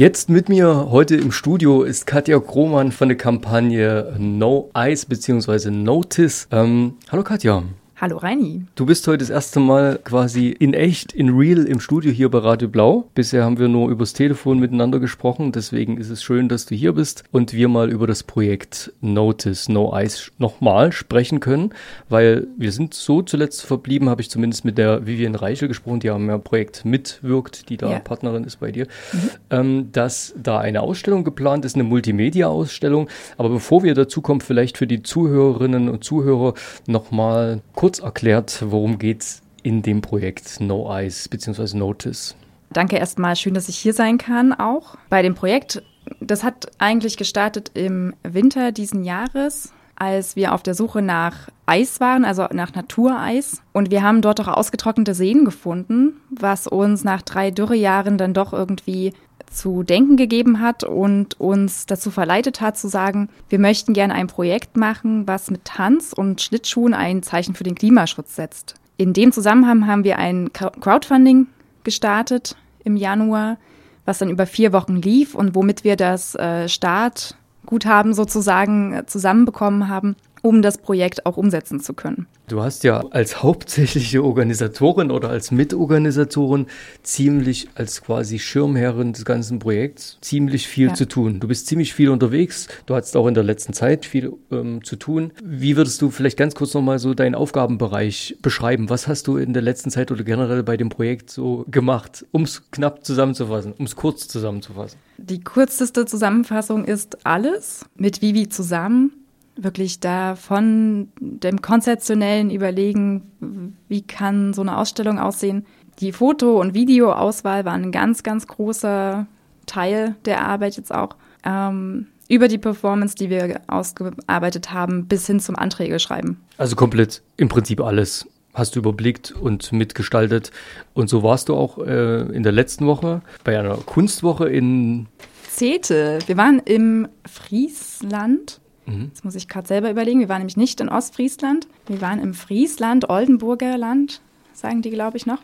Jetzt mit mir heute im Studio ist Katja Krohmann von der Kampagne No Ice bzw. Notice. Ähm, hallo Katja. Hallo Reini. Du bist heute das erste Mal quasi in echt, in real im Studio hier bei Radio Blau. Bisher haben wir nur übers Telefon miteinander gesprochen, deswegen ist es schön, dass du hier bist und wir mal über das Projekt Notice No Ice nochmal sprechen können, weil wir sind so zuletzt verblieben, habe ich zumindest mit der Vivian Reichel gesprochen, die am ja Projekt mitwirkt, die da ja. Partnerin ist bei dir, mhm. ähm, dass da eine Ausstellung geplant ist, eine Multimedia-Ausstellung. Aber bevor wir dazu kommen, vielleicht für die Zuhörerinnen und Zuhörer nochmal kurz kurz erklärt, worum geht es in dem Projekt No Eyes bzw. Notice? Danke erstmal, schön, dass ich hier sein kann auch. Bei dem Projekt, das hat eigentlich gestartet im Winter diesen Jahres, als wir auf der Suche nach Eis waren, also nach Natureis. Und wir haben dort auch ausgetrocknete Seen gefunden, was uns nach drei Dürrejahren dann doch irgendwie zu denken gegeben hat und uns dazu verleitet hat zu sagen, wir möchten gerne ein Projekt machen, was mit Tanz und Schlittschuhen ein Zeichen für den Klimaschutz setzt. In dem Zusammenhang haben wir ein Crowdfunding gestartet im Januar, was dann über vier Wochen lief und womit wir das äh, Startguthaben sozusagen äh, zusammenbekommen haben, um das Projekt auch umsetzen zu können. Du hast ja als hauptsächliche Organisatorin oder als Mitorganisatorin ziemlich als quasi Schirmherrin des ganzen Projekts ziemlich viel ja. zu tun. Du bist ziemlich viel unterwegs. Du hattest auch in der letzten Zeit viel ähm, zu tun. Wie würdest du vielleicht ganz kurz nochmal so deinen Aufgabenbereich beschreiben? Was hast du in der letzten Zeit oder generell bei dem Projekt so gemacht, um es knapp zusammenzufassen, um es kurz zusammenzufassen? Die kürzeste Zusammenfassung ist alles mit Vivi zusammen wirklich da von dem konzeptionellen Überlegen, wie kann so eine Ausstellung aussehen. Die Foto- und Videoauswahl war ein ganz, ganz großer Teil der Arbeit jetzt auch. Ähm, über die Performance, die wir ausgearbeitet haben, bis hin zum Anträge schreiben. Also komplett im Prinzip alles hast du überblickt und mitgestaltet. Und so warst du auch äh, in der letzten Woche bei einer Kunstwoche in Zete. Wir waren im Friesland Mhm. Jetzt muss ich gerade selber überlegen. Wir waren nämlich nicht in Ostfriesland. Wir waren im Friesland, Oldenburger Land, sagen die, glaube ich, noch.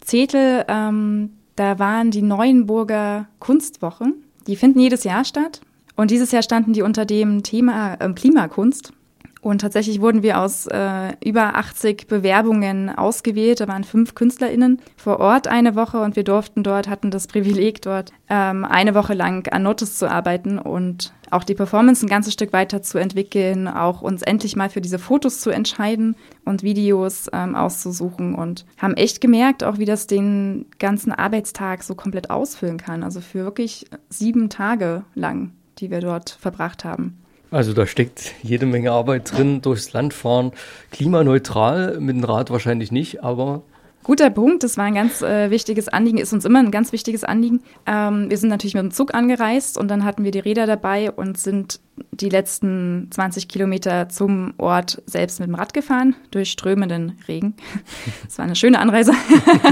Zetel, ähm, da waren die Neuenburger Kunstwochen. Die finden jedes Jahr statt. Und dieses Jahr standen die unter dem Thema äh, Klimakunst. Und tatsächlich wurden wir aus äh, über 80 Bewerbungen ausgewählt. Da waren fünf KünstlerInnen vor Ort eine Woche und wir durften dort, hatten das Privileg, dort ähm, eine Woche lang an Notice zu arbeiten und auch die Performance ein ganzes Stück weiter zu entwickeln, auch uns endlich mal für diese Fotos zu entscheiden und Videos ähm, auszusuchen und haben echt gemerkt, auch wie das den ganzen Arbeitstag so komplett ausfüllen kann. Also für wirklich sieben Tage lang, die wir dort verbracht haben. Also da steckt jede Menge Arbeit drin, durchs Land fahren. Klimaneutral, mit dem Rad wahrscheinlich nicht, aber Guter Punkt, das war ein ganz äh, wichtiges Anliegen, ist uns immer ein ganz wichtiges Anliegen. Ähm, wir sind natürlich mit dem Zug angereist und dann hatten wir die Räder dabei und sind die letzten 20 Kilometer zum Ort selbst mit dem Rad gefahren, durch strömenden Regen. Das war eine schöne Anreise.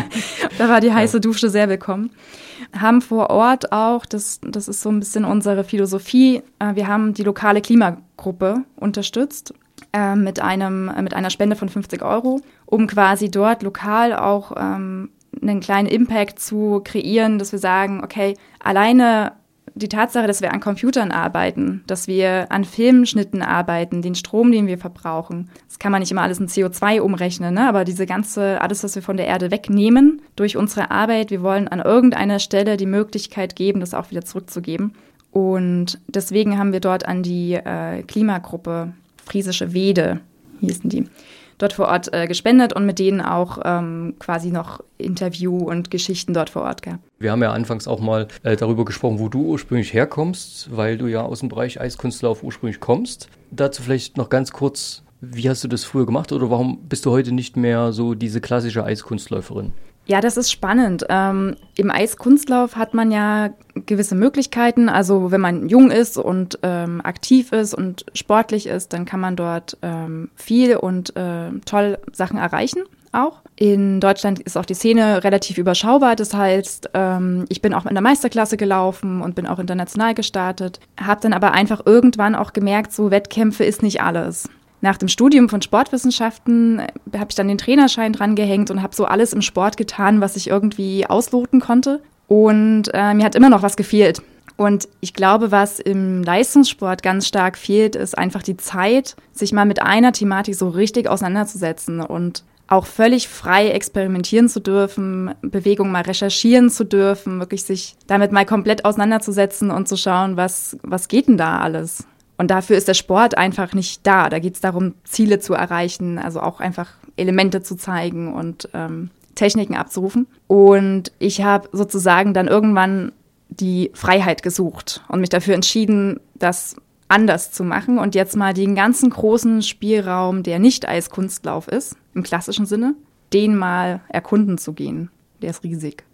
da war die heiße Dusche sehr willkommen. Haben vor Ort auch, das, das ist so ein bisschen unsere Philosophie, äh, wir haben die lokale Klimagruppe unterstützt äh, mit, einem, äh, mit einer Spende von 50 Euro, um quasi dort lokal auch ähm, einen kleinen Impact zu kreieren, dass wir sagen, okay, alleine die Tatsache, dass wir an Computern arbeiten, dass wir an Filmschnitten arbeiten, den Strom, den wir verbrauchen, das kann man nicht immer alles in CO2 umrechnen, ne? aber diese ganze, alles, was wir von der Erde wegnehmen durch unsere Arbeit, wir wollen an irgendeiner Stelle die Möglichkeit geben, das auch wieder zurückzugeben. Und deswegen haben wir dort an die äh, Klimagruppe friesische Wede, hießen die, dort vor Ort äh, gespendet und mit denen auch ähm, quasi noch Interview und Geschichten dort vor Ort gehabt. Wir haben ja anfangs auch mal äh, darüber gesprochen, wo du ursprünglich herkommst, weil du ja aus dem Bereich Eiskunstlauf ursprünglich kommst. Dazu vielleicht noch ganz kurz, wie hast du das früher gemacht oder warum bist du heute nicht mehr so diese klassische Eiskunstläuferin? Ja, das ist spannend. Ähm, Im Eiskunstlauf hat man ja gewisse Möglichkeiten. Also wenn man jung ist und ähm, aktiv ist und sportlich ist, dann kann man dort ähm, viel und äh, toll Sachen erreichen auch. In Deutschland ist auch die Szene relativ überschaubar. Das heißt, ähm, ich bin auch in der Meisterklasse gelaufen und bin auch international gestartet. Habe dann aber einfach irgendwann auch gemerkt, so Wettkämpfe ist nicht alles nach dem Studium von Sportwissenschaften äh, habe ich dann den Trainerschein dran gehängt und habe so alles im Sport getan, was ich irgendwie ausloten konnte. Und äh, mir hat immer noch was gefehlt. Und ich glaube, was im Leistungssport ganz stark fehlt, ist einfach die Zeit, sich mal mit einer Thematik so richtig auseinanderzusetzen und auch völlig frei experimentieren zu dürfen, Bewegungen mal recherchieren zu dürfen, wirklich sich damit mal komplett auseinanderzusetzen und zu schauen, was, was geht denn da alles? Und dafür ist der Sport einfach nicht da. Da geht es darum, Ziele zu erreichen, also auch einfach Elemente zu zeigen und ähm, Techniken abzurufen. Und ich habe sozusagen dann irgendwann die Freiheit gesucht und mich dafür entschieden, das anders zu machen und jetzt mal den ganzen großen Spielraum, der nicht Eiskunstlauf ist, im klassischen Sinne, den mal erkunden zu gehen. Der ist riesig.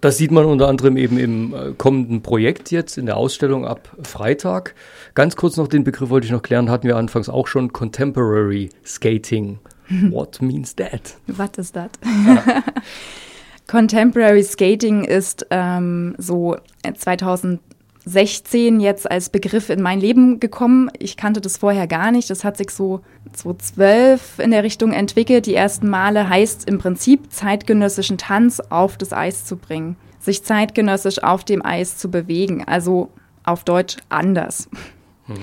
Das sieht man unter anderem eben im äh, kommenden Projekt jetzt in der Ausstellung ab Freitag. Ganz kurz noch den Begriff wollte ich noch klären, hatten wir anfangs auch schon Contemporary Skating. What means that? Was ist das? Ja. Contemporary Skating ist ähm, so 2016 jetzt als Begriff in mein Leben gekommen. Ich kannte das vorher gar nicht. Das hat sich so 2012 in der Richtung entwickelt. Die ersten Male heißt im Prinzip zeitgenössischen Tanz auf das Eis zu bringen, sich zeitgenössisch auf dem Eis zu bewegen. Also auf Deutsch anders. Mhm.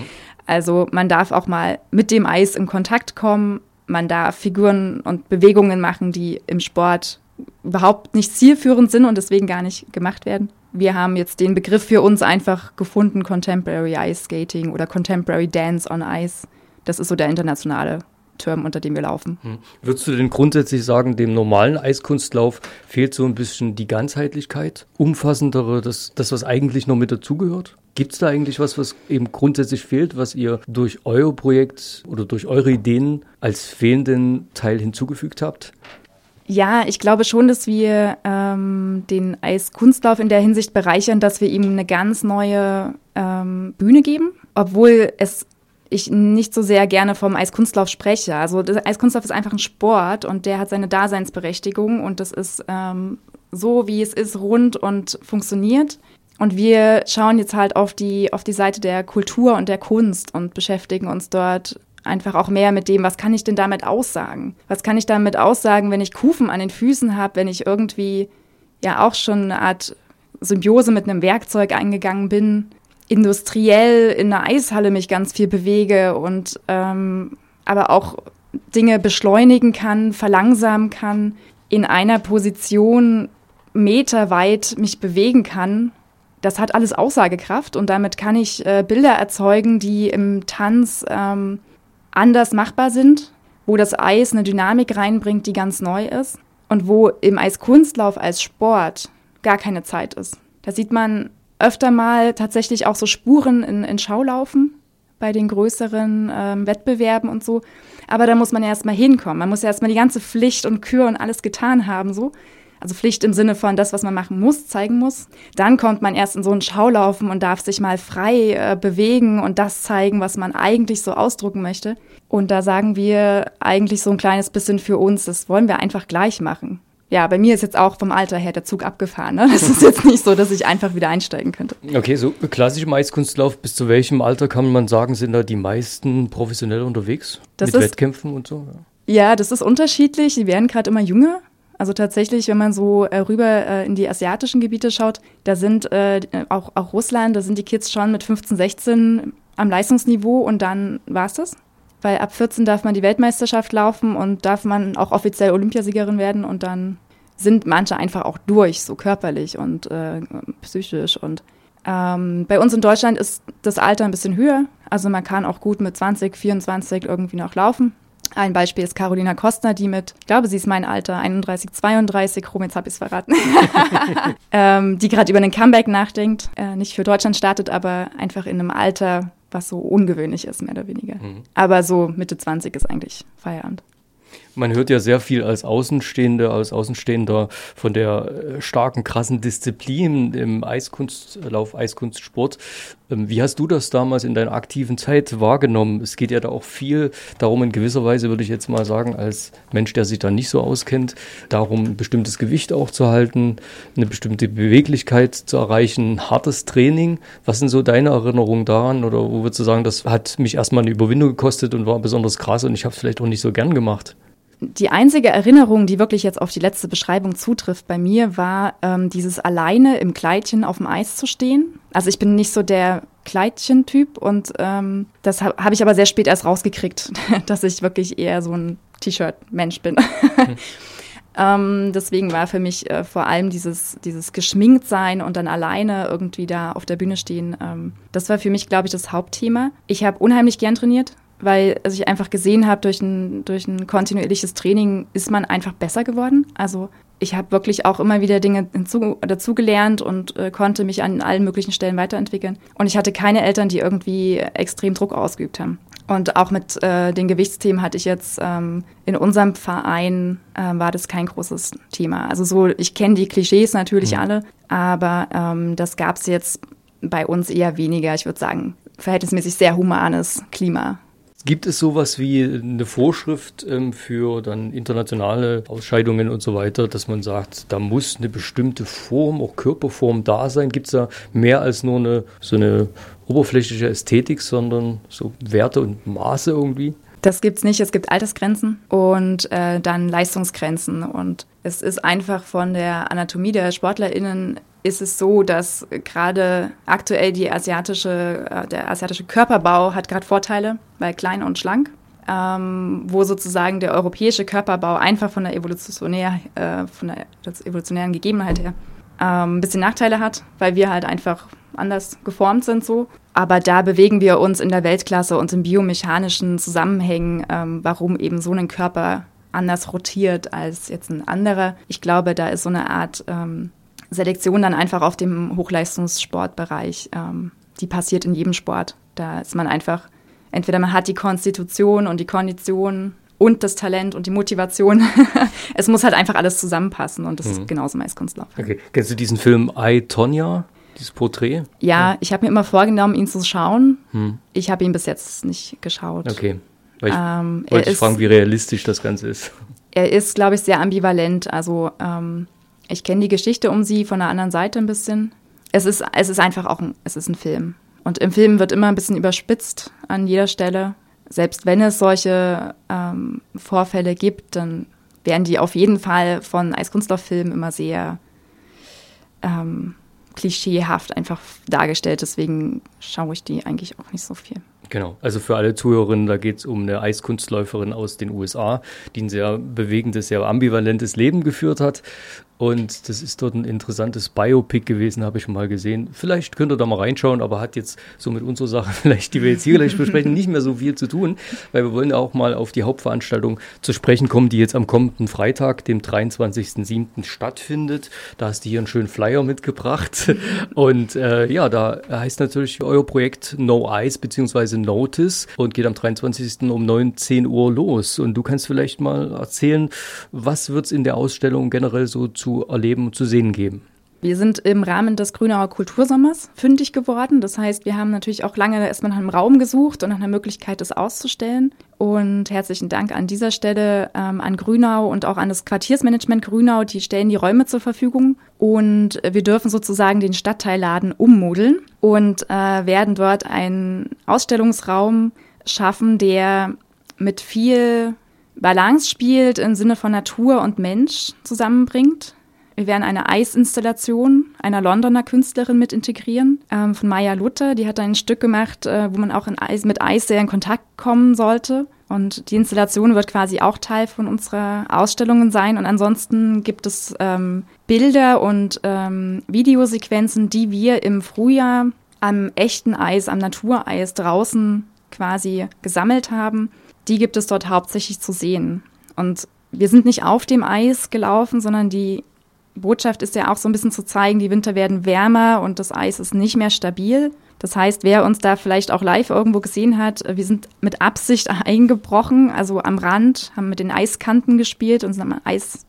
Also man darf auch mal mit dem Eis in Kontakt kommen. Man darf Figuren und Bewegungen machen, die im Sport überhaupt nicht zielführend sind und deswegen gar nicht gemacht werden. Wir haben jetzt den Begriff für uns einfach gefunden, Contemporary Ice Skating oder Contemporary Dance on Ice. Das ist so der internationale Term, unter dem wir laufen. Hm. Würdest du denn grundsätzlich sagen, dem normalen Eiskunstlauf fehlt so ein bisschen die Ganzheitlichkeit, umfassendere, das, das was eigentlich noch mit dazugehört? Gibt es da eigentlich was, was eben grundsätzlich fehlt, was ihr durch euer Projekt oder durch eure Ideen als fehlenden Teil hinzugefügt habt? Ja, ich glaube schon, dass wir ähm, den Eiskunstlauf in der Hinsicht bereichern, dass wir ihm eine ganz neue ähm, Bühne geben, obwohl es ich nicht so sehr gerne vom Eiskunstlauf spreche. Also Eiskunstlauf ist einfach ein Sport und der hat seine Daseinsberechtigung und das ist ähm, so, wie es ist, rund und funktioniert. Und wir schauen jetzt halt auf die, auf die Seite der Kultur und der Kunst und beschäftigen uns dort einfach auch mehr mit dem, was kann ich denn damit aussagen? Was kann ich damit aussagen, wenn ich Kufen an den Füßen habe, wenn ich irgendwie ja auch schon eine Art Symbiose mit einem Werkzeug eingegangen bin, industriell in einer Eishalle mich ganz viel bewege und ähm, aber auch Dinge beschleunigen kann, verlangsamen kann, in einer Position meterweit mich bewegen kann. Das hat alles Aussagekraft und damit kann ich äh, Bilder erzeugen, die im Tanz ähm, anders machbar sind, wo das Eis eine Dynamik reinbringt, die ganz neu ist und wo im Eiskunstlauf als Sport gar keine Zeit ist. Da sieht man öfter mal tatsächlich auch so Spuren in, in Schaulaufen bei den größeren ähm, Wettbewerben und so. Aber da muss man ja erstmal hinkommen. Man muss ja erstmal die ganze Pflicht und Kür und alles getan haben, so also Pflicht im Sinne von das, was man machen muss, zeigen muss. Dann kommt man erst in so einen Schaulaufen und darf sich mal frei äh, bewegen und das zeigen, was man eigentlich so ausdrucken möchte. Und da sagen wir eigentlich so ein kleines bisschen für uns, das wollen wir einfach gleich machen. Ja, bei mir ist jetzt auch vom Alter her der Zug abgefahren. Ne? Es ist jetzt nicht so, dass ich einfach wieder einsteigen könnte. Okay, so klassisch im Eiskunstlauf, bis zu welchem Alter kann man sagen, sind da die meisten professionell unterwegs? Das mit ist, Wettkämpfen und so? Ja. ja, das ist unterschiedlich. Die werden gerade immer jünger. Also tatsächlich, wenn man so äh, rüber äh, in die asiatischen Gebiete schaut, da sind äh, auch, auch Russland, da sind die Kids schon mit 15, 16 am Leistungsniveau und dann war es das. Weil ab 14 darf man die Weltmeisterschaft laufen und darf man auch offiziell Olympiasiegerin werden und dann sind manche einfach auch durch, so körperlich und äh, psychisch. Und ähm, bei uns in Deutschland ist das Alter ein bisschen höher. Also man kann auch gut mit 20, 24 irgendwie noch laufen. Ein Beispiel ist Carolina Kostner, die mit, ich glaube, sie ist mein Alter, 31, 32, rum, jetzt habe ich es verraten, ähm, die gerade über einen Comeback nachdenkt, äh, nicht für Deutschland startet, aber einfach in einem Alter, was so ungewöhnlich ist, mehr oder weniger. Mhm. Aber so Mitte 20 ist eigentlich Feierabend. Man hört ja sehr viel als Außenstehende, als Außenstehender von der äh, starken, krassen Disziplin im Eiskunstlauf, Eiskunstsport. Ähm, wie hast du das damals in deiner aktiven Zeit wahrgenommen? Es geht ja da auch viel darum, in gewisser Weise würde ich jetzt mal sagen, als Mensch, der sich da nicht so auskennt, darum, ein bestimmtes Gewicht auch zu halten, eine bestimmte Beweglichkeit zu erreichen, hartes Training. Was sind so deine Erinnerungen daran? Oder wo würdest du sagen, das hat mich erstmal eine Überwindung gekostet und war besonders krass und ich habe es vielleicht auch nicht so gern gemacht? Die einzige Erinnerung, die wirklich jetzt auf die letzte Beschreibung zutrifft bei mir, war ähm, dieses alleine im Kleidchen auf dem Eis zu stehen. Also ich bin nicht so der Kleidchen-Typ und ähm, das habe hab ich aber sehr spät erst rausgekriegt, dass ich wirklich eher so ein T-Shirt-Mensch bin. Hm. ähm, deswegen war für mich äh, vor allem dieses, dieses Geschminktsein und dann alleine irgendwie da auf der Bühne stehen, ähm, das war für mich, glaube ich, das Hauptthema. Ich habe unheimlich gern trainiert weil also ich einfach gesehen habe, durch ein, durch ein kontinuierliches Training ist man einfach besser geworden. Also ich habe wirklich auch immer wieder Dinge hinzu, dazugelernt und äh, konnte mich an allen möglichen Stellen weiterentwickeln. Und ich hatte keine Eltern, die irgendwie extrem Druck ausgeübt haben. Und auch mit äh, den Gewichtsthemen hatte ich jetzt ähm, in unserem Verein äh, war das kein großes Thema. Also so, ich kenne die Klischees natürlich mhm. alle, aber ähm, das gab es jetzt bei uns eher weniger. Ich würde sagen, verhältnismäßig sehr humanes Klima. Gibt es sowas wie eine Vorschrift ähm, für dann internationale Ausscheidungen und so weiter, dass man sagt, da muss eine bestimmte Form, auch Körperform da sein? Gibt es da mehr als nur eine so eine oberflächliche Ästhetik, sondern so Werte und Maße irgendwie? Das gibt es nicht. Es gibt Altersgrenzen und äh, dann Leistungsgrenzen. Und es ist einfach von der Anatomie der SportlerInnen ist es so, dass gerade aktuell die asiatische, äh, der asiatische Körperbau hat gerade Vorteile, weil klein und schlank. Ähm, wo sozusagen der europäische Körperbau einfach von der, evolutionär, äh, von der evolutionären Gegebenheit her ähm, ein bisschen Nachteile hat, weil wir halt einfach anders geformt sind so. Aber da bewegen wir uns in der Weltklasse und in biomechanischen Zusammenhängen, ähm, warum eben so ein Körper anders rotiert als jetzt ein anderer. Ich glaube, da ist so eine Art ähm, Selektion dann einfach auf dem Hochleistungssportbereich. Ähm, die passiert in jedem Sport. Da ist man einfach, entweder man hat die Konstitution und die Kondition und das Talent und die Motivation. es muss halt einfach alles zusammenpassen und das mhm. ist genauso meist Kunstlauf. Okay. Kennst du diesen Film I, Tonya? Dieses Porträt? Ja, ja. ich habe mir immer vorgenommen, ihn zu schauen. Hm. Ich habe ihn bis jetzt nicht geschaut. Okay. Weil ich ähm, wollte ich fragen, wie realistisch das Ganze ist. Er ist, glaube ich, sehr ambivalent. Also ähm, ich kenne die Geschichte um sie von der anderen Seite ein bisschen. Es ist, es ist einfach auch ein, es ist ein Film. Und im Film wird immer ein bisschen überspitzt an jeder Stelle. Selbst wenn es solche ähm, Vorfälle gibt, dann werden die auf jeden Fall von Eiskunststofffilmen immer sehr ähm, klischeehaft einfach dargestellt. Deswegen schaue ich die eigentlich auch nicht so viel. Genau, also für alle Zuhörerinnen, da geht es um eine Eiskunstläuferin aus den USA, die ein sehr bewegendes, sehr ambivalentes Leben geführt hat und das ist dort ein interessantes Biopic gewesen, habe ich mal gesehen. Vielleicht könnt ihr da mal reinschauen, aber hat jetzt so mit unserer Sache vielleicht, die wir jetzt hier gleich besprechen, nicht mehr so viel zu tun, weil wir wollen ja auch mal auf die Hauptveranstaltung zu sprechen kommen, die jetzt am kommenden Freitag, dem 23.07. stattfindet. Da hast du hier einen schönen Flyer mitgebracht. Und äh, ja, da heißt natürlich euer Projekt No Ice bzw. Notice und geht am 23. um 19 Uhr los. Und du kannst vielleicht mal erzählen, was wird es in der Ausstellung generell so zu zu erleben und zu sehen geben. Wir sind im Rahmen des Grünauer Kultursommers fündig geworden. Das heißt, wir haben natürlich auch lange erstmal nach einem Raum gesucht und nach einer Möglichkeit, das auszustellen. Und herzlichen Dank an dieser Stelle ähm, an Grünau und auch an das Quartiersmanagement Grünau. Die stellen die Räume zur Verfügung und wir dürfen sozusagen den Stadtteilladen ummodeln und äh, werden dort einen Ausstellungsraum schaffen, der mit viel Balance spielt im Sinne von Natur und Mensch zusammenbringt. Wir werden eine Eisinstallation einer Londoner Künstlerin mit integrieren, ähm, von Maya Luther. Die hat ein Stück gemacht, äh, wo man auch Eis, mit Eis sehr in Kontakt kommen sollte. Und die Installation wird quasi auch Teil von unserer Ausstellungen sein. Und ansonsten gibt es ähm, Bilder und ähm, Videosequenzen, die wir im Frühjahr am echten Eis, am Natureis draußen quasi gesammelt haben die gibt es dort hauptsächlich zu sehen. Und wir sind nicht auf dem Eis gelaufen, sondern die Botschaft ist ja auch so ein bisschen zu zeigen, die Winter werden wärmer und das Eis ist nicht mehr stabil. Das heißt, wer uns da vielleicht auch live irgendwo gesehen hat, wir sind mit Absicht eingebrochen, also am Rand, haben mit den Eiskanten gespielt und sind am Eis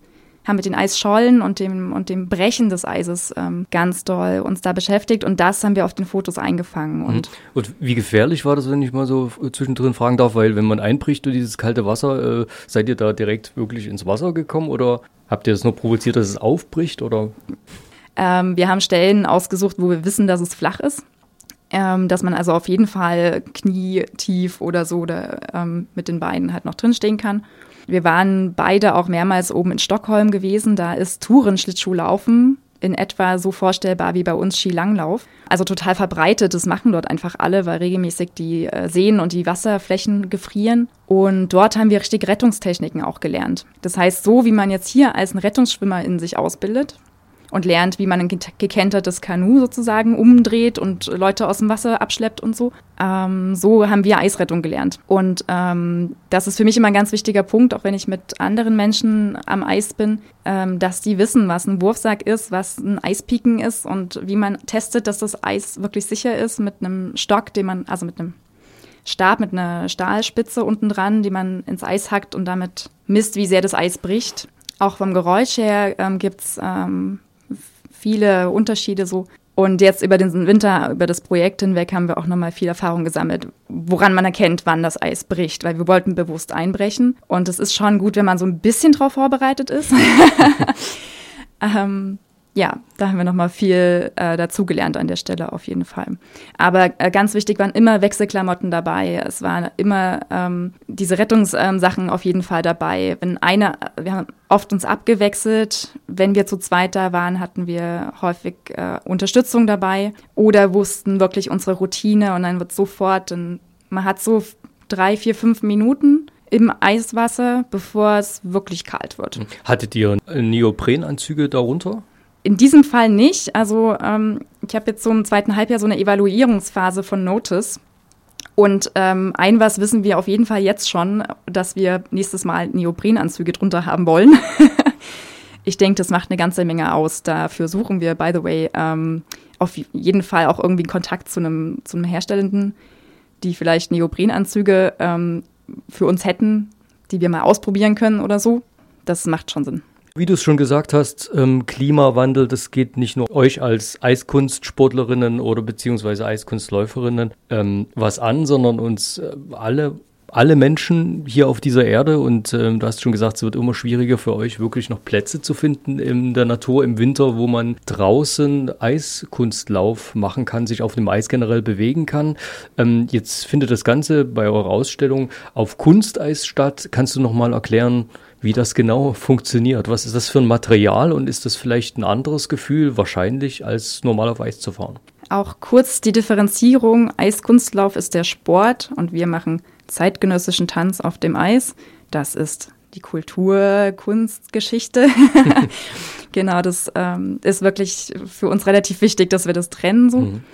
haben mit den Eisschollen und dem, und dem Brechen des Eises ähm, ganz doll uns da beschäftigt und das haben wir auf den Fotos eingefangen. Und, mhm. und wie gefährlich war das, wenn ich mal so zwischendrin fragen darf, weil wenn man einbricht durch dieses kalte Wasser, äh, seid ihr da direkt wirklich ins Wasser gekommen oder habt ihr das nur provoziert, dass es aufbricht oder? Ähm, wir haben Stellen ausgesucht, wo wir wissen, dass es flach ist ähm, dass man also auf jeden Fall knietief oder so oder ähm, mit den Beinen halt noch drinstehen kann. Wir waren beide auch mehrmals oben in Stockholm gewesen. Da ist Touren-Schlittschuhlaufen in etwa so vorstellbar wie bei uns Skilanglauf. Also total verbreitet, das machen dort einfach alle, weil regelmäßig die äh, Seen und die Wasserflächen gefrieren. Und dort haben wir richtig Rettungstechniken auch gelernt. Das heißt, so wie man jetzt hier als ein Rettungsschwimmer in sich ausbildet, und lernt, wie man ein gekentertes Kanu sozusagen umdreht und Leute aus dem Wasser abschleppt und so. Ähm, so haben wir Eisrettung gelernt. Und ähm, das ist für mich immer ein ganz wichtiger Punkt, auch wenn ich mit anderen Menschen am Eis bin, ähm, dass die wissen, was ein Wurfsack ist, was ein Eispiken ist und wie man testet, dass das Eis wirklich sicher ist mit einem Stock, den man, also mit einem Stab mit einer Stahlspitze unten dran, die man ins Eis hackt und damit misst, wie sehr das Eis bricht. Auch vom Geräusch her ähm, gibt es ähm, viele Unterschiede so. Und jetzt über den Winter, über das Projekt hinweg haben wir auch nochmal viel Erfahrung gesammelt, woran man erkennt, wann das Eis bricht, weil wir wollten bewusst einbrechen. Und es ist schon gut, wenn man so ein bisschen drauf vorbereitet ist. ähm, ja, da haben wir nochmal viel äh, dazugelernt an der Stelle auf jeden Fall. Aber äh, ganz wichtig waren immer Wechselklamotten dabei. Es waren immer ähm, diese Rettungssachen ähm, auf jeden Fall dabei. Wenn einer, wir haben oft uns abgewechselt. Wenn wir zu zweit da waren, hatten wir häufig äh, Unterstützung dabei oder wussten wirklich unsere Routine und dann wird sofort, dann, man hat so drei, vier, fünf Minuten im Eiswasser, bevor es wirklich kalt wird. Hattet ihr Neoprenanzüge darunter? In diesem Fall nicht. Also ähm, ich habe jetzt so im zweiten Halbjahr so eine Evaluierungsphase von Notice. Und ähm, ein was wissen wir auf jeden Fall jetzt schon, dass wir nächstes Mal Neoprenanzüge drunter haben wollen. ich denke, das macht eine ganze Menge aus. Dafür suchen wir, by the way, ähm, auf jeden Fall auch irgendwie Kontakt zu einem, zu Herstellenden, die vielleicht Neoprenanzüge ähm, für uns hätten, die wir mal ausprobieren können oder so. Das macht schon Sinn. Wie du es schon gesagt hast, ähm, Klimawandel, das geht nicht nur euch als Eiskunstsportlerinnen oder beziehungsweise Eiskunstläuferinnen ähm, was an, sondern uns äh, alle alle Menschen hier auf dieser Erde und ähm, du hast schon gesagt, es wird immer schwieriger für euch wirklich noch Plätze zu finden in der Natur im Winter, wo man draußen Eiskunstlauf machen kann, sich auf dem Eis generell bewegen kann. Ähm, jetzt findet das Ganze bei eurer Ausstellung auf Kunsteis statt. Kannst du noch mal erklären, wie das genau funktioniert. Was ist das für ein Material und ist das vielleicht ein anderes Gefühl wahrscheinlich als normal auf Eis zu fahren? Auch kurz die Differenzierung. Eiskunstlauf ist der Sport und wir machen zeitgenössischen Tanz auf dem Eis. Das ist die Kultur, Kunst, Geschichte. genau, das ähm, ist wirklich für uns relativ wichtig, dass wir das trennen so. Mhm.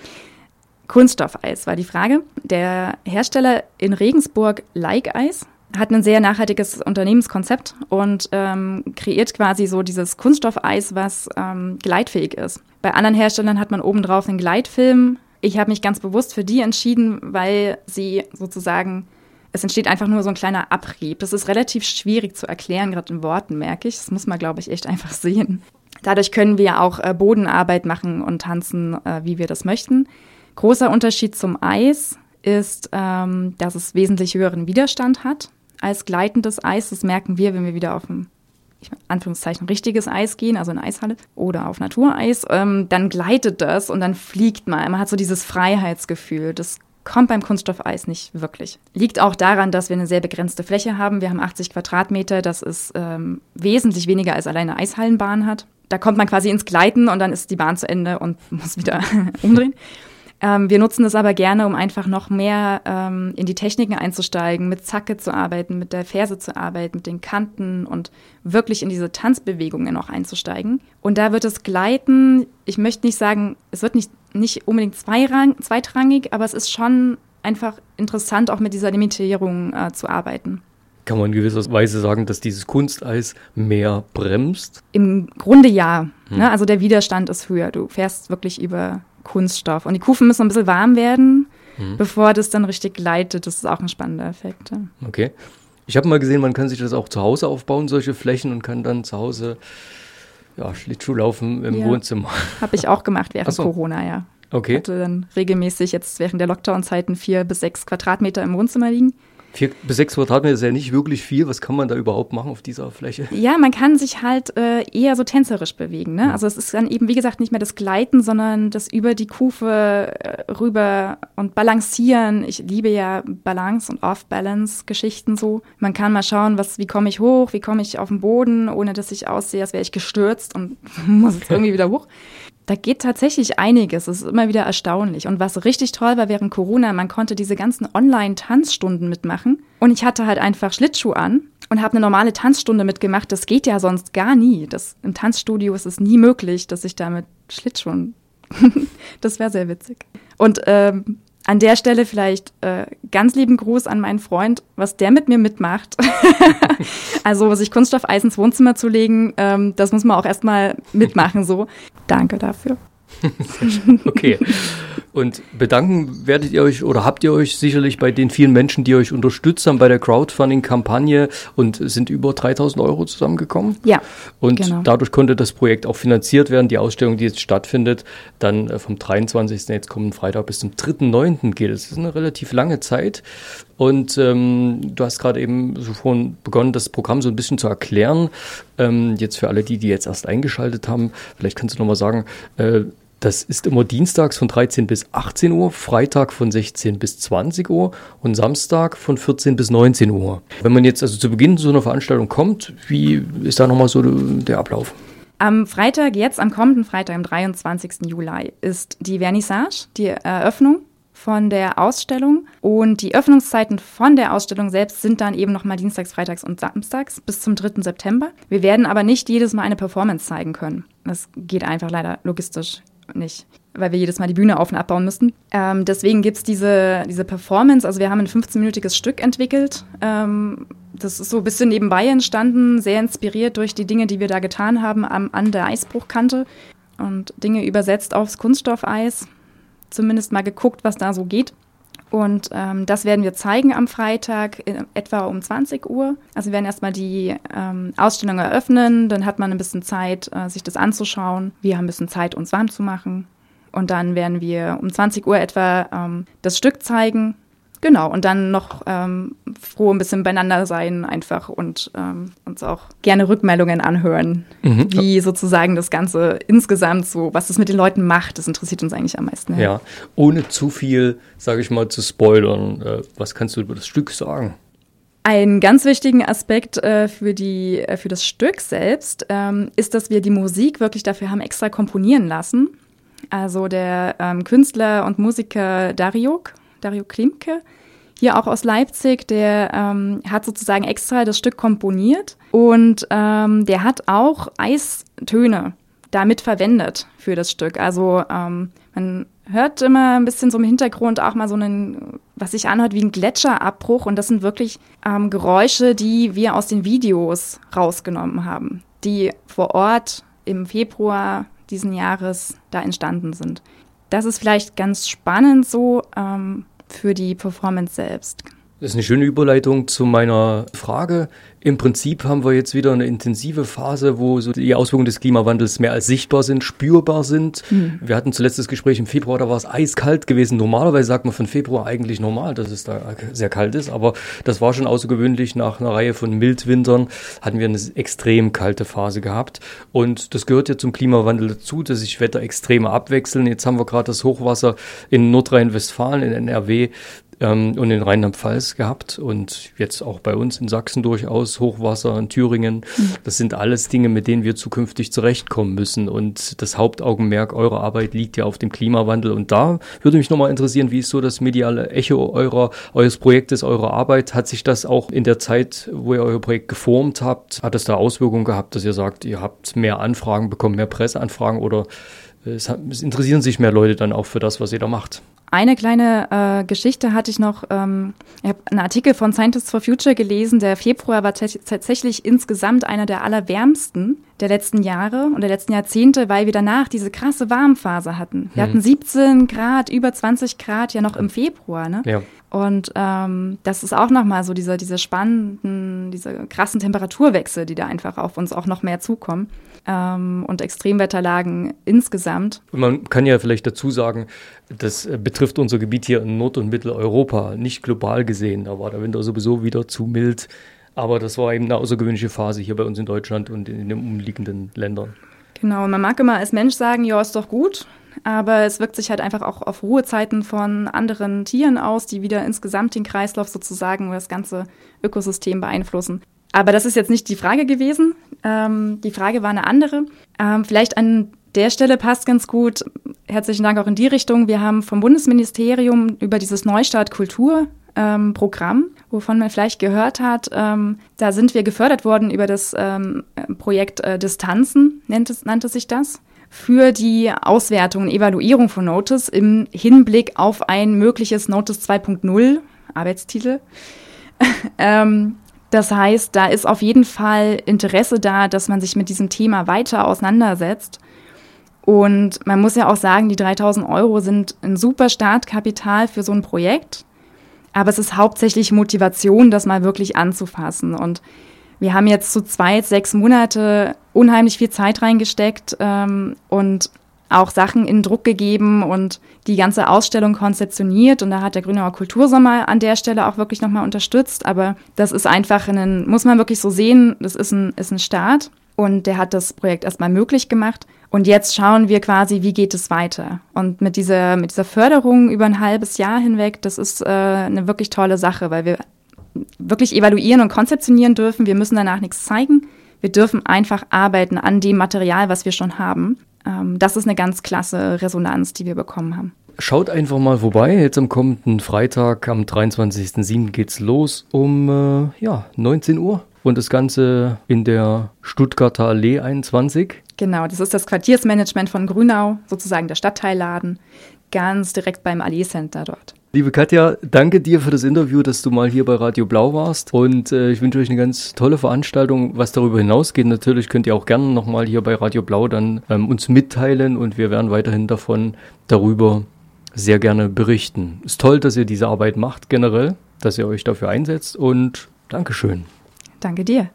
Kunststoffeis war die Frage. Der Hersteller in Regensburg Like Eis hat ein sehr nachhaltiges Unternehmenskonzept und ähm, kreiert quasi so dieses Kunststoffeis, was ähm, gleitfähig ist. Bei anderen Herstellern hat man obendrauf einen Gleitfilm. Ich habe mich ganz bewusst für die entschieden, weil sie sozusagen, es entsteht einfach nur so ein kleiner Abrieb. Das ist relativ schwierig zu erklären, gerade in Worten, merke ich. Das muss man, glaube ich, echt einfach sehen. Dadurch können wir auch äh, Bodenarbeit machen und tanzen, äh, wie wir das möchten. Großer Unterschied zum Eis ist, ähm, dass es wesentlich höheren Widerstand hat als gleitendes Eis. Das merken wir, wenn wir wieder auf ein ich Anführungszeichen richtiges Eis gehen, also in Eishalle oder auf Natureis, ähm, dann gleitet das und dann fliegt man. Man hat so dieses Freiheitsgefühl. Das kommt beim Kunststoffeis nicht wirklich. Liegt auch daran, dass wir eine sehr begrenzte Fläche haben. Wir haben 80 Quadratmeter. Das ist ähm, wesentlich weniger als alleine Eishallenbahn hat. Da kommt man quasi ins Gleiten und dann ist die Bahn zu Ende und muss wieder umdrehen. Ähm, wir nutzen das aber gerne, um einfach noch mehr ähm, in die Techniken einzusteigen, mit Zacke zu arbeiten, mit der Ferse zu arbeiten, mit den Kanten und wirklich in diese Tanzbewegungen noch einzusteigen. Und da wird es gleiten, ich möchte nicht sagen, es wird nicht, nicht unbedingt zweirang, zweitrangig, aber es ist schon einfach interessant, auch mit dieser Limitierung äh, zu arbeiten. Kann man in gewisser Weise sagen, dass dieses Kunsteis mehr bremst? Im Grunde ja. Hm. Ne? Also der Widerstand ist höher. Du fährst wirklich über Kunststoff. Und die Kufen müssen ein bisschen warm werden, mhm. bevor das dann richtig gleitet. Das ist auch ein spannender Effekt. Ja. Okay. Ich habe mal gesehen, man kann sich das auch zu Hause aufbauen, solche Flächen, und kann dann zu Hause ja, Schlittschuh laufen im ja. Wohnzimmer. Habe ich auch gemacht während so. Corona, ja. Okay. Hatte dann regelmäßig jetzt während der Lockdown-Zeiten vier bis sechs Quadratmeter im Wohnzimmer liegen. Vier bis sechs Quadratmeter ist ja nicht wirklich viel. Was kann man da überhaupt machen auf dieser Fläche? Ja, man kann sich halt äh, eher so tänzerisch bewegen. Ne? Also es ist dann eben, wie gesagt, nicht mehr das Gleiten, sondern das über die Kufe äh, rüber und balancieren. Ich liebe ja Balance und Off-Balance-Geschichten so. Man kann mal schauen, was, wie komme ich hoch, wie komme ich auf den Boden, ohne dass ich aussehe, als wäre ich gestürzt und muss jetzt irgendwie wieder hoch. Da geht tatsächlich einiges. Es ist immer wieder erstaunlich. Und was richtig toll war während Corona, man konnte diese ganzen Online-Tanzstunden mitmachen. Und ich hatte halt einfach Schlittschuh an und habe eine normale Tanzstunde mitgemacht. Das geht ja sonst gar nie. Das, Im Tanzstudio ist es nie möglich, dass ich da mit Schlittschuhen. das wäre sehr witzig. Und ähm, an der Stelle vielleicht äh, ganz lieben Gruß an meinen Freund, was der mit mir mitmacht. also sich Kunststoffeis ins Wohnzimmer zu legen, ähm, das muss man auch erstmal mitmachen so. Danke dafür. okay. Und bedanken werdet ihr euch oder habt ihr euch sicherlich bei den vielen Menschen, die euch unterstützt haben bei der Crowdfunding-Kampagne und sind über 3000 Euro zusammengekommen. Ja. Und genau. dadurch konnte das Projekt auch finanziert werden. Die Ausstellung, die jetzt stattfindet, dann äh, vom 23. jetzt kommenden Freitag bis zum 3.9. geht. Das ist eine relativ lange Zeit. Und ähm, du hast gerade eben so vorhin begonnen, das Programm so ein bisschen zu erklären. Ähm, jetzt für alle die, die jetzt erst eingeschaltet haben, vielleicht kannst du nochmal sagen, äh, das ist immer dienstags von 13 bis 18 Uhr, Freitag von 16 bis 20 Uhr und Samstag von 14 bis 19 Uhr. Wenn man jetzt also zu Beginn so einer Veranstaltung kommt, wie ist da nochmal so der Ablauf? Am Freitag, jetzt am kommenden Freitag, am 23. Juli, ist die Vernissage, die Eröffnung von der Ausstellung. Und die Öffnungszeiten von der Ausstellung selbst sind dann eben nochmal Dienstags, Freitags und Samstags bis zum 3. September. Wir werden aber nicht jedes Mal eine Performance zeigen können. Das geht einfach leider logistisch nicht, weil wir jedes Mal die Bühne auf und abbauen müssten. Ähm, deswegen gibt es diese, diese Performance. Also wir haben ein 15-minütiges Stück entwickelt. Ähm, das ist so ein bisschen nebenbei entstanden, sehr inspiriert durch die Dinge, die wir da getan haben am, an der Eisbruchkante und Dinge übersetzt aufs Kunststoffeis. Zumindest mal geguckt, was da so geht. Und ähm, das werden wir zeigen am Freitag etwa um 20 Uhr. Also wir werden erstmal die ähm, Ausstellung eröffnen, dann hat man ein bisschen Zeit, äh, sich das anzuschauen. Wir haben ein bisschen Zeit, uns warm zu machen. Und dann werden wir um 20 Uhr etwa ähm, das Stück zeigen Genau, und dann noch ähm, froh ein bisschen beieinander sein einfach und ähm, uns auch gerne Rückmeldungen anhören, mhm. wie sozusagen das Ganze insgesamt so, was es mit den Leuten macht, das interessiert uns eigentlich am meisten. Ja, ja. ohne zu viel, sage ich mal, zu spoilern, äh, was kannst du über das Stück sagen? Einen ganz wichtigen Aspekt äh, für, die, äh, für das Stück selbst ähm, ist, dass wir die Musik wirklich dafür haben extra komponieren lassen. Also der ähm, Künstler und Musiker Dariuk Dario Klimke, hier auch aus Leipzig, der ähm, hat sozusagen extra das Stück komponiert und ähm, der hat auch Eistöne damit verwendet für das Stück. Also ähm, man hört immer ein bisschen so im Hintergrund auch mal so einen, was sich anhört wie ein Gletscherabbruch und das sind wirklich ähm, Geräusche, die wir aus den Videos rausgenommen haben, die vor Ort im Februar diesen Jahres da entstanden sind. Das ist vielleicht ganz spannend so, ähm, für die Performance selbst. Das ist eine schöne Überleitung zu meiner Frage. Im Prinzip haben wir jetzt wieder eine intensive Phase, wo so die Auswirkungen des Klimawandels mehr als sichtbar sind, spürbar sind. Mhm. Wir hatten zuletzt das Gespräch im Februar, da war es eiskalt gewesen. Normalerweise sagt man von Februar eigentlich normal, dass es da sehr kalt ist, aber das war schon außergewöhnlich. Nach einer Reihe von Mildwintern hatten wir eine extrem kalte Phase gehabt. Und das gehört ja zum Klimawandel dazu, dass sich Wetterextreme abwechseln. Jetzt haben wir gerade das Hochwasser in Nordrhein-Westfalen, in NRW, ähm, und in Rheinland-Pfalz gehabt und jetzt auch bei uns in Sachsen durchaus Hochwasser in Thüringen. Mhm. Das sind alles Dinge, mit denen wir zukünftig zurechtkommen müssen und das Hauptaugenmerk eurer Arbeit liegt ja auf dem Klimawandel und da würde mich nochmal interessieren, wie ist so das mediale Echo eurer, eures Projektes, eurer Arbeit? Hat sich das auch in der Zeit, wo ihr euer Projekt geformt habt, hat es da Auswirkungen gehabt, dass ihr sagt, ihr habt mehr Anfragen bekommen, mehr Presseanfragen oder es, es interessieren sich mehr Leute dann auch für das, was ihr da macht? Eine kleine äh, Geschichte hatte ich noch. Ähm, ich habe einen Artikel von Scientists for Future gelesen. Der Februar war tatsächlich insgesamt einer der allerwärmsten der letzten Jahre und der letzten Jahrzehnte, weil wir danach diese krasse Warmphase hatten. Wir hm. hatten 17 Grad, über 20 Grad ja noch im Februar. Ne? Ja. Und ähm, das ist auch nochmal so diese, diese spannenden, diese krassen Temperaturwechsel, die da einfach auf uns auch noch mehr zukommen. ähm, und Extremwetterlagen insgesamt. Und man kann ja vielleicht dazu sagen, das äh, betrifft unser Gebiet hier in Nord- und Mitteleuropa, nicht global gesehen. Da war der Winter sowieso wieder zu mild. Aber das war eben eine außergewöhnliche Phase hier bei uns in Deutschland und in den umliegenden Ländern. Genau, man mag immer als Mensch sagen, ja, ist doch gut, aber es wirkt sich halt einfach auch auf Ruhezeiten von anderen Tieren aus, die wieder insgesamt den Kreislauf sozusagen oder das ganze Ökosystem beeinflussen. Aber das ist jetzt nicht die Frage gewesen. Ähm, die Frage war eine andere. Ähm, vielleicht an der Stelle passt ganz gut. Herzlichen Dank auch in die Richtung. Wir haben vom Bundesministerium über dieses Neustart Kultur ähm, Programm, wovon man vielleicht gehört hat. Ähm, da sind wir gefördert worden über das ähm, Projekt äh, Distanzen, nennt es, nannte sich das, für die Auswertung und Evaluierung von Notice im Hinblick auf ein mögliches Notice 2.0 Arbeitstitel. ähm, das heißt, da ist auf jeden Fall Interesse da, dass man sich mit diesem Thema weiter auseinandersetzt. Und man muss ja auch sagen, die 3000 Euro sind ein super Startkapital für so ein Projekt. Aber es ist hauptsächlich Motivation, das mal wirklich anzufassen. Und wir haben jetzt zu zweit sechs Monate unheimlich viel Zeit reingesteckt ähm, und auch Sachen in Druck gegeben und die ganze Ausstellung konzeptioniert. Und da hat der Grünauer Kultursommer an der Stelle auch wirklich nochmal unterstützt. Aber das ist einfach ein, muss man wirklich so sehen, das ist ein, ist ein Start. Und der hat das Projekt erstmal möglich gemacht. Und jetzt schauen wir quasi, wie geht es weiter. Und mit dieser, mit dieser Förderung über ein halbes Jahr hinweg, das ist äh, eine wirklich tolle Sache, weil wir wirklich evaluieren und konzeptionieren dürfen. Wir müssen danach nichts zeigen. Wir dürfen einfach arbeiten an dem Material, was wir schon haben. Ähm, das ist eine ganz klasse Resonanz, die wir bekommen haben. Schaut einfach mal vorbei. Jetzt am kommenden Freitag, am 23.07. geht's los um äh, ja, 19 Uhr. Und das Ganze in der Stuttgarter Allee 21. Genau, das ist das Quartiersmanagement von Grünau, sozusagen der Stadtteilladen, ganz direkt beim Allee Center dort. Liebe Katja, danke dir für das Interview, dass du mal hier bei Radio Blau warst. Und äh, ich wünsche euch eine ganz tolle Veranstaltung. Was darüber hinausgeht, natürlich könnt ihr auch gerne nochmal hier bei Radio Blau dann ähm, uns mitteilen und wir werden weiterhin davon darüber sehr gerne berichten. Ist toll, dass ihr diese Arbeit macht generell, dass ihr euch dafür einsetzt und Dankeschön. Danke dir.